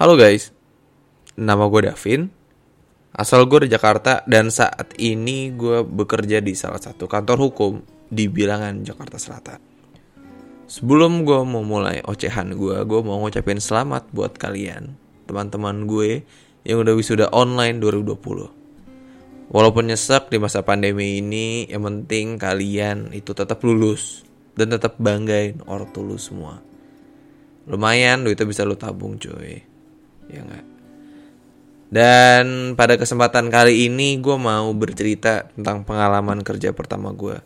Halo guys, nama gue Davin. Asal gue di Jakarta dan saat ini gue bekerja di salah satu kantor hukum di bilangan Jakarta Selatan. Sebelum gue mau mulai ocehan gue, gue mau ngucapin selamat buat kalian, teman-teman gue yang udah wisuda online 2020. Walaupun nyesek di masa pandemi ini, yang penting kalian itu tetap lulus dan tetap banggain ortu lu semua. Lumayan duitnya bisa lu tabung cuy. Ya enggak? Dan pada kesempatan kali ini gue mau bercerita tentang pengalaman kerja pertama gue.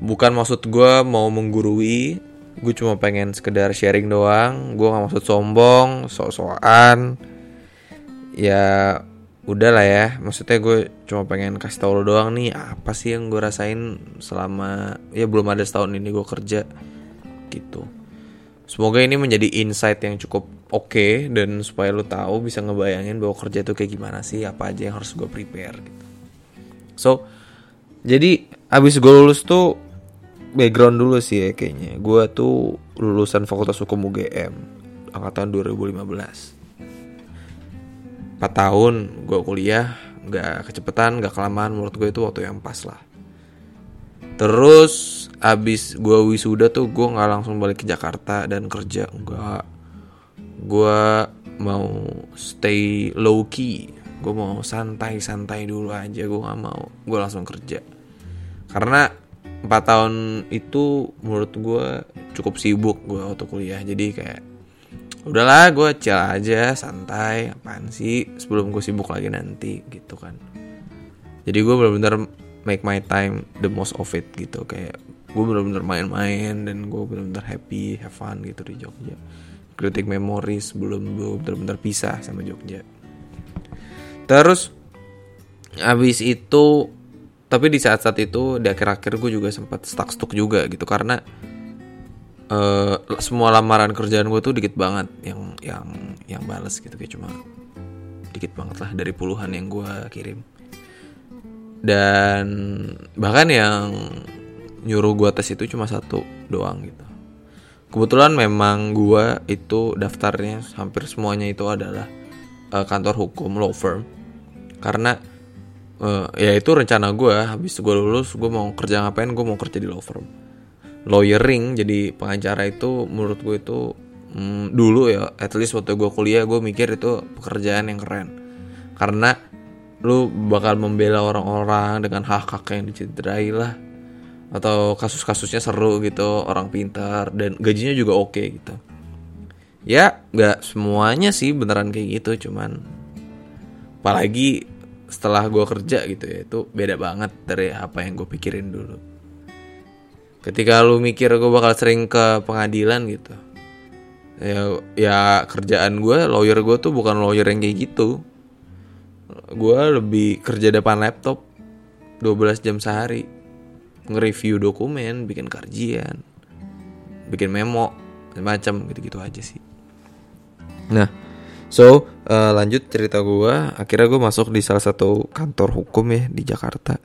Bukan maksud gue mau menggurui, gue cuma pengen sekedar sharing doang. Gue gak maksud sombong, sok-sokan. Ya udah lah ya, maksudnya gue cuma pengen kasih tau lo doang nih apa sih yang gue rasain selama ya belum ada setahun ini gue kerja gitu. Semoga ini menjadi insight yang cukup oke okay, dan supaya lo tahu bisa ngebayangin bahwa kerja itu kayak gimana sih, apa aja yang harus gue prepare gitu. So, jadi abis gue lulus tuh background dulu sih ya kayaknya. Gue tuh lulusan Fakultas Hukum UGM angkatan 2015. 4 tahun gue kuliah, nggak kecepatan, nggak kelamaan menurut gue itu waktu yang pas lah. Terus abis gue wisuda tuh gue nggak langsung balik ke Jakarta dan kerja enggak. Gue mau stay low key. Gue mau santai-santai dulu aja. Gue nggak mau. Gue langsung kerja. Karena empat tahun itu menurut gue cukup sibuk gue waktu kuliah. Jadi kayak udahlah gue chill aja santai apaan sih sebelum gue sibuk lagi nanti gitu kan jadi gue benar-benar make my time the most of it gitu kayak gue bener-bener main-main dan gue bener-bener happy have fun gitu di Jogja creating memories sebelum gue bener-bener pisah sama Jogja. Terus abis itu tapi di saat-saat itu di akhir-akhir gue juga sempat stuck stuck juga gitu karena uh, semua lamaran kerjaan gue tuh dikit banget yang yang yang balas gitu kayak cuma dikit banget lah dari puluhan yang gue kirim. Dan bahkan yang nyuruh gue tes itu cuma satu doang gitu kebetulan memang gue itu daftarnya hampir semuanya itu adalah uh, kantor hukum law firm. Karena uh, ya itu rencana gue habis gue lulus gue mau kerja ngapain? Gue mau kerja di law firm. Lawyering jadi pengacara itu menurut gue itu mm, dulu ya at least waktu gue kuliah gue mikir itu pekerjaan yang keren. Karena lu bakal membela orang-orang dengan hak-hak yang dicederai lah atau kasus-kasusnya seru gitu orang pintar dan gajinya juga oke okay, gitu. Ya nggak semuanya sih beneran kayak gitu cuman apalagi setelah gue kerja gitu ya itu beda banget dari apa yang gue pikirin dulu. Ketika lu mikir gue bakal sering ke pengadilan gitu ya ya kerjaan gue lawyer gue tuh bukan lawyer yang kayak gitu. Gue lebih kerja depan laptop 12 jam sehari nge-review dokumen bikin kajian bikin memo macam gitu-gitu aja sih. Nah so uh, lanjut cerita gue akhirnya gue masuk di salah satu kantor hukum ya di Jakarta.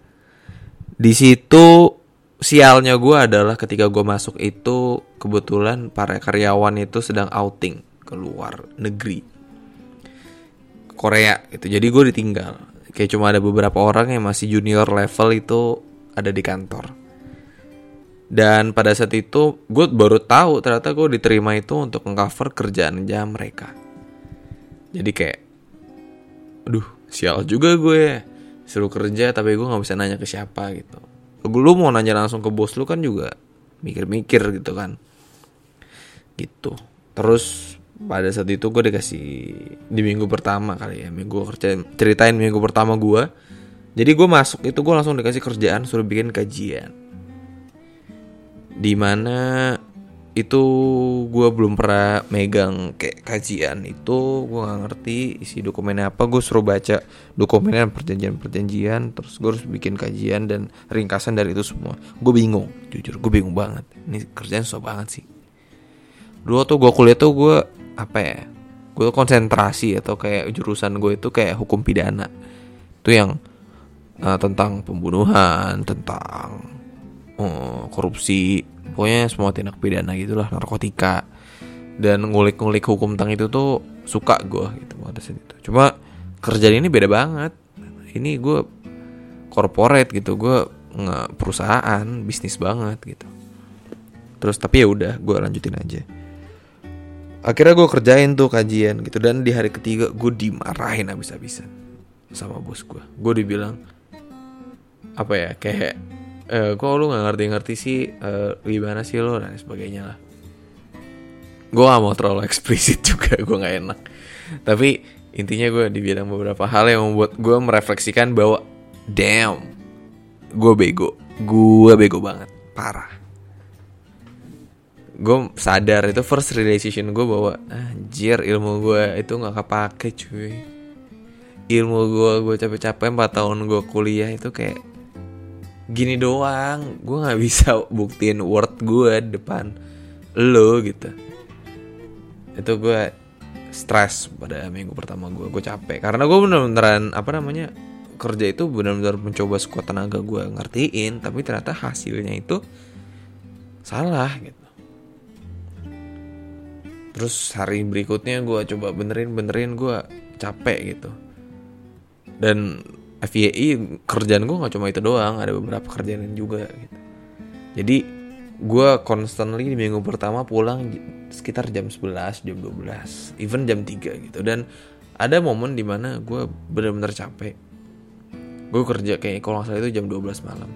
Di situ sialnya gue adalah ketika gue masuk itu kebetulan para karyawan itu sedang outing keluar negeri. Korea gitu. Jadi gue ditinggal. Kayak cuma ada beberapa orang yang masih junior level itu ada di kantor. Dan pada saat itu gue baru tahu ternyata gue diterima itu untuk mengcover kerjaan aja mereka. Jadi kayak aduh sial juga gue suruh kerja tapi gue nggak bisa nanya ke siapa gitu. Lu mau nanya langsung ke bos lu kan juga mikir-mikir gitu kan. Gitu. Terus pada saat itu gue dikasih di minggu pertama kali ya minggu kerja ceritain minggu pertama gue jadi gue masuk itu gue langsung dikasih kerjaan suruh bikin kajian. Di mana itu gue belum pernah megang kayak kajian itu gue nggak ngerti isi dokumennya apa. Gue suruh baca dokumennya perjanjian-perjanjian terus gue harus bikin kajian dan ringkasan dari itu semua. Gue bingung jujur gue bingung banget. Ini kerjaan susah banget sih. Dulu tuh gue kuliah tuh gue apa ya gue konsentrasi atau kayak jurusan gue itu kayak hukum pidana. Itu yang uh, tentang pembunuhan tentang uh, korupsi pokoknya semua tindak pidana gitulah narkotika. Dan ngulik-ngulik hukum tentang itu tuh suka gue gitu pada saat itu. Cuma kerjaan ini beda banget. Ini gue corporate gitu gue perusahaan bisnis banget gitu. Terus tapi ya udah gue lanjutin aja. Akhirnya gue kerjain tuh kajian gitu dan di hari ketiga gue dimarahin abis-abisan sama bos gue gue dibilang apa ya kayak e, kok lu nggak ngerti-ngerti sih e, gimana sih lo dan sebagainya lah. Gue gak mau terlalu eksplisit juga gue nggak enak. Tapi intinya gue dibilang beberapa hal yang membuat gue merefleksikan bahwa damn gue bego. Gue bego banget. Parah. Gue sadar itu first realization gue bahwa anjir ilmu gue itu nggak kepake cuy. Ilmu gue gue capek-capek 4 tahun gue kuliah itu kayak gini doang. Gue nggak bisa buktiin word gue depan lo gitu. Itu gue stres pada minggu pertama gue gue capek. Karena gue bener-beneran apa namanya kerja itu benar-benar mencoba sekuat tenaga gue ngertiin tapi ternyata hasilnya itu salah gitu. Terus hari berikutnya gue coba benerin benerin gue capek gitu. Dan FYI kerjaan gue nggak cuma itu doang ada beberapa kerjaan juga gitu jadi gue constantly di minggu pertama pulang sekitar jam 11, jam 12, even jam 3 gitu. Dan ada momen di mana gue bener-bener capek. Gue kerja kayak kalau nggak salah itu jam 12 malam.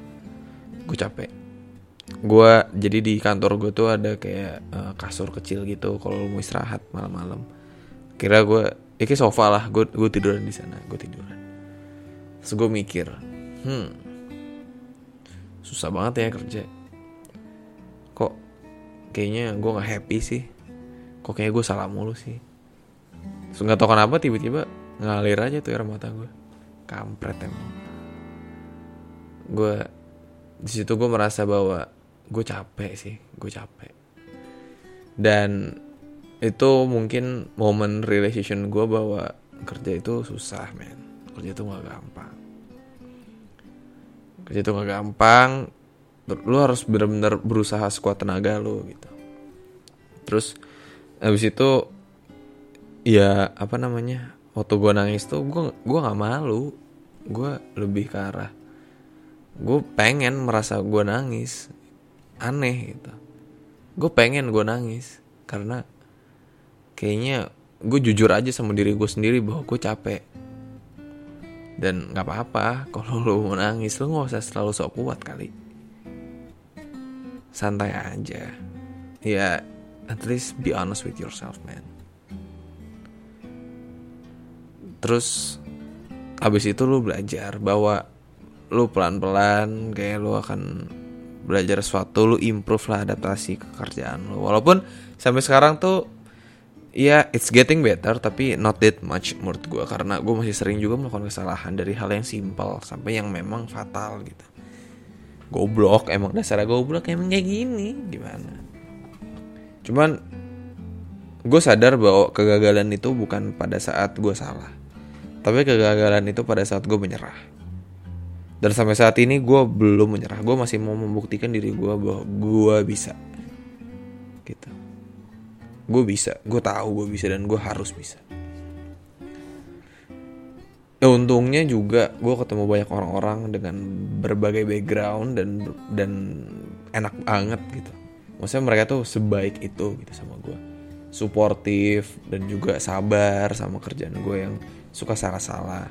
Gue capek. Gue jadi di kantor gue tuh ada kayak uh, kasur kecil gitu kalau mau istirahat malam-malam. Kira gue, ya kayak sofa lah. Gue gue tiduran di sana. Gue tiduran. Terus gue mikir, hmm, susah banget ya kerja. Kayaknya gue nggak happy sih? Kok kayaknya gue salah mulu sih? Terus nggak tau kenapa tiba-tiba ngalir aja tuh air mata gue kampret emang. Gue di situ gue merasa bahwa gue capek sih gue capek. Dan itu mungkin momen realization gue bahwa kerja itu susah men kerja itu nggak gampang. Kerja itu nggak gampang lu harus benar-benar berusaha sekuat tenaga lu gitu. Terus habis itu ya apa namanya waktu gue nangis tuh gue gue nggak malu. Gue lebih ke arah gue pengen merasa gue nangis. Aneh gitu. Gue pengen gue nangis karena kayaknya gue jujur aja sama diri gue sendiri bahwa gue capek dan nggak apa-apa kalau lo mau nangis lo nggak usah selalu sok kuat kali. Santai aja. Ya at least be honest with yourself man. Terus abis itu lu belajar bahwa lu pelan-pelan kayak lu akan belajar sesuatu lu improve lah adaptasi ke kerjaan lu. Walaupun sampai sekarang tuh ya yeah, it's getting better tapi not that much menurut gue karena gue masih sering juga melakukan kesalahan dari hal yang simple sampai yang memang fatal gitu. Goblok emang dasarnya goblok emang kayak gini gimana? Cuman gue sadar bahwa kegagalan itu bukan pada saat gue salah. Tapi kegagalan itu pada saat gue menyerah. Dan sampai saat ini gue belum menyerah. Gue masih mau membuktikan diri gue bahwa gue bisa. Gitu gue bisa gue tahu gue bisa dan gue harus bisa Ya untungnya juga gue ketemu banyak orang-orang dengan berbagai background dan dan enak banget gitu. Maksudnya mereka tuh sebaik itu gitu sama gue. Suportif dan juga sabar sama kerjaan gue yang suka salah-salah.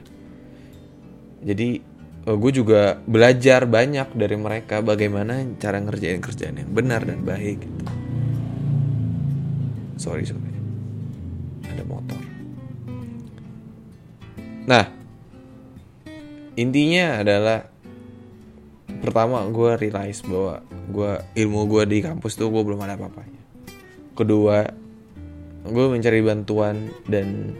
Jadi eh, gue juga belajar banyak dari mereka bagaimana cara ngerjain kerjaan yang benar dan baik gitu. Sorry sorry. Ada motor. Nah, intinya adalah pertama gue realize bahwa gue ilmu gue di kampus tuh gue belum ada apa-apanya kedua gue mencari bantuan dan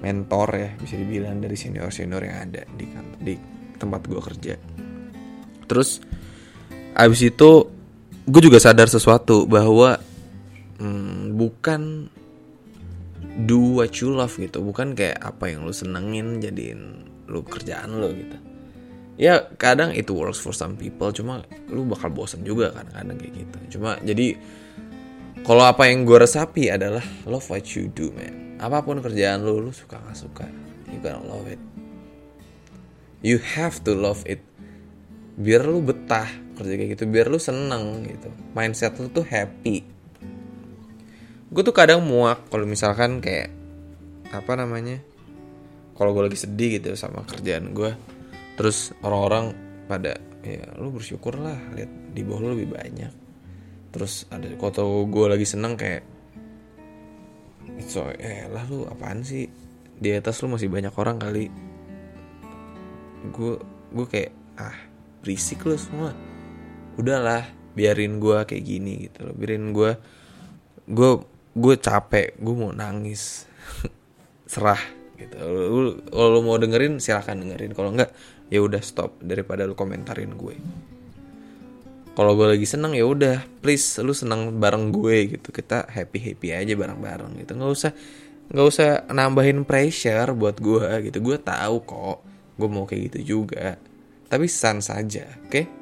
mentor ya bisa dibilang dari senior senior yang ada di di tempat gue kerja terus abis itu gue juga sadar sesuatu bahwa bukan do what you love gitu. Bukan kayak apa yang lu senengin jadiin lu kerjaan lu gitu. Ya kadang itu works for some people cuma lu bakal bosan juga kan kadang kayak gitu. Cuma jadi kalau apa yang gue resapi adalah love what you do man. Apa pun kerjaan lu lu suka nggak suka you gonna love it. You have to love it. Biar lu betah kerja kayak gitu biar lu seneng gitu. Mindset lu tuh happy gue tuh kadang muak kalau misalkan kayak apa namanya kalau gue lagi sedih gitu sama kerjaan gue terus orang-orang pada ya lu bersyukur lah lihat di bawah lu lebih banyak. Terus ada kalau gue lagi seneng kayak so eh lah lu apaan sih? Di atas lu masih banyak orang kali. Gue gue kayak ah berisik lu semua. Udahlah biarin gue kayak gini gitu loh. Biarin gue gue gue capek gue mau nangis. Serah gitu. Kalau lu mau dengerin silahkan dengerin. Kalau enggak ya udah stop daripada lu komentarin gue. Kalau gue lagi seneng ya udah please lu seneng bareng gue gitu. Kita happy happy aja bareng bareng gitu. Nggak usah nggak usah nambahin pressure buat gue gitu. Gue tahu kok gue mau kayak gitu juga. Tapi san saja oke? okay?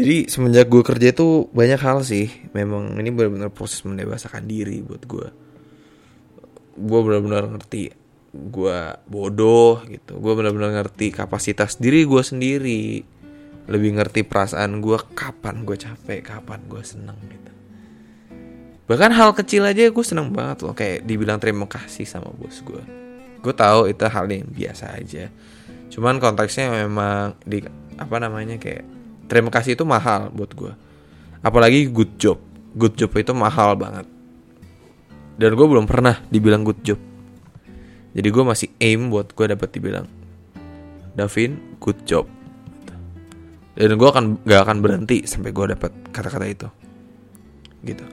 Jadi semenjak gue kerja itu banyak hal sih. Memang ini benar-benar proses mendewasakan diri buat gue gue benar-benar ngerti gue bodoh gitu. Gue benar-benar ngerti kapasitas diri gue sendiri. Lebih ngerti perasaan gue kapan gue capek kapan gue seneng gitu. Bahkan hal kecil aja gue seneng banget loh. Kayak dibilang terima kasih sama bos gue gue tahu itu hal yang biasa aja. Cuman konteksnya memang di apa namanya kayak terima kasih itu mahal buat gue apalagi good job. Good job itu mahal banget. Dan gue belum pernah dibilang good job. Jadi gue masih aim buat gue dapat dibilang Davin good job. Dan gue akan gak akan berhenti sampai gue dapat kata-kata itu. Gitu.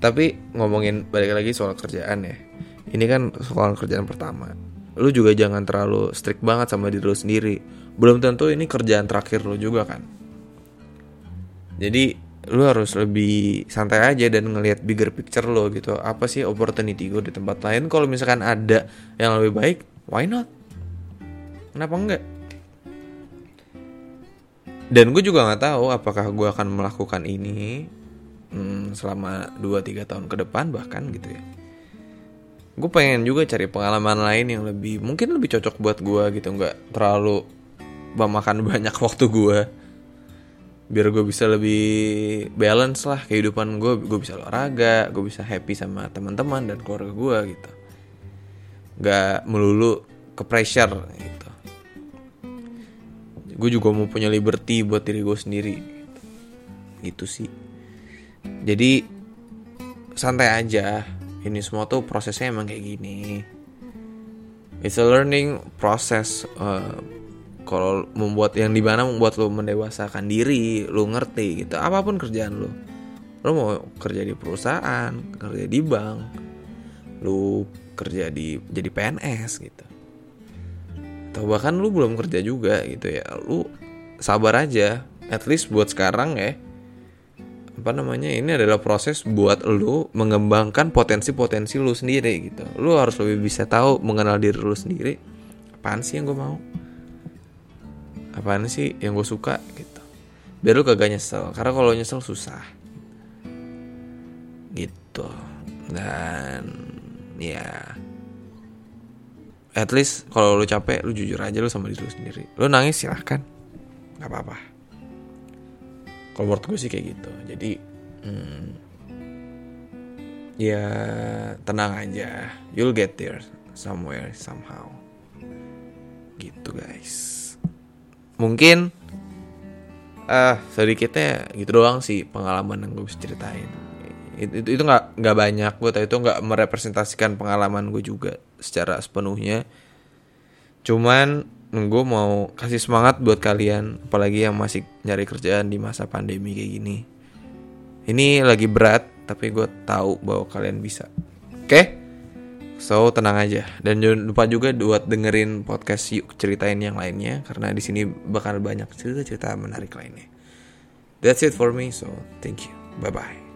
Tapi ngomongin balik lagi soal kerjaan ya. Ini kan soal kerjaan pertama. Lu juga jangan terlalu strict banget sama diri lu sendiri. Belum tentu ini kerjaan terakhir lu juga kan jadi lu harus lebih santai aja dan ngelihat bigger picture lo gitu. Apa sih opportunity gue di tempat lain? Kalau misalkan ada yang lebih baik why not? Kenapa enggak? Dan gue juga nggak tahu apakah gue akan melakukan ini hmm, selama 2-3 tahun ke depan bahkan gitu ya. Gue pengen juga cari pengalaman lain yang lebih mungkin lebih cocok buat gue gitu. Nggak terlalu memakan banyak waktu gue biar gue bisa lebih balance lah kehidupan gue gue bisa olahraga gue bisa happy sama teman-teman dan keluarga gue gitu. Nggak melulu ke pressure gitu. Gue juga mau punya liberty buat diri gue sendiri gitu. itu sih. Jadi santai aja. Ini semua tuh prosesnya emang kayak gini. It's a learning process uh, kalau membuat yang di mana membuat lo mendewasakan diri lo ngerti gitu apa pun kerjaan lo lo mau kerja di perusahaan kerja di bank lo kerja di jadi PNS gitu. Atau bahkan lu belum kerja juga gitu ya lu sabar aja. At least buat sekarang ya apa namanya ini adalah proses buat lu mengembangkan potensi-potensi lu sendiri gitu. Lu harus lebih bisa tahu mengenal diri lu sendiri. Apaan sih yang gue mau apaan sih yang gue suka gitu. Biar lu kagak nyesel karena kalau nyesel susah. Gitu. Dan ya. At least kalau lu capek lu jujur aja lu sama diri lu sendiri. Lu nangis silahkan. Nggak apa-apa. Kalau menurut gue sih kayak gitu. Jadi hmm, ya tenang aja. You'll get there somewhere somehow. Gitu guys mungkin uh, sedikitnya gitu doang sih pengalaman yang gue bisa ceritain. Itu itu nggak nggak banyak gue itu nggak merepresentasikan pengalaman gue juga secara sepenuhnya. Cuman gue mau kasih semangat buat kalian apalagi yang masih nyari kerjaan di masa pandemi kayak gini. Ini lagi berat tapi gue tahu bahwa kalian bisa. Oke? okay? So tenang aja dan jangan lupa juga buat dengerin podcast yuk ceritain yang lainnya karena di sini bakal banyak cerita-cerita menarik lainnya. That's it for me. So thank you. Bye bye.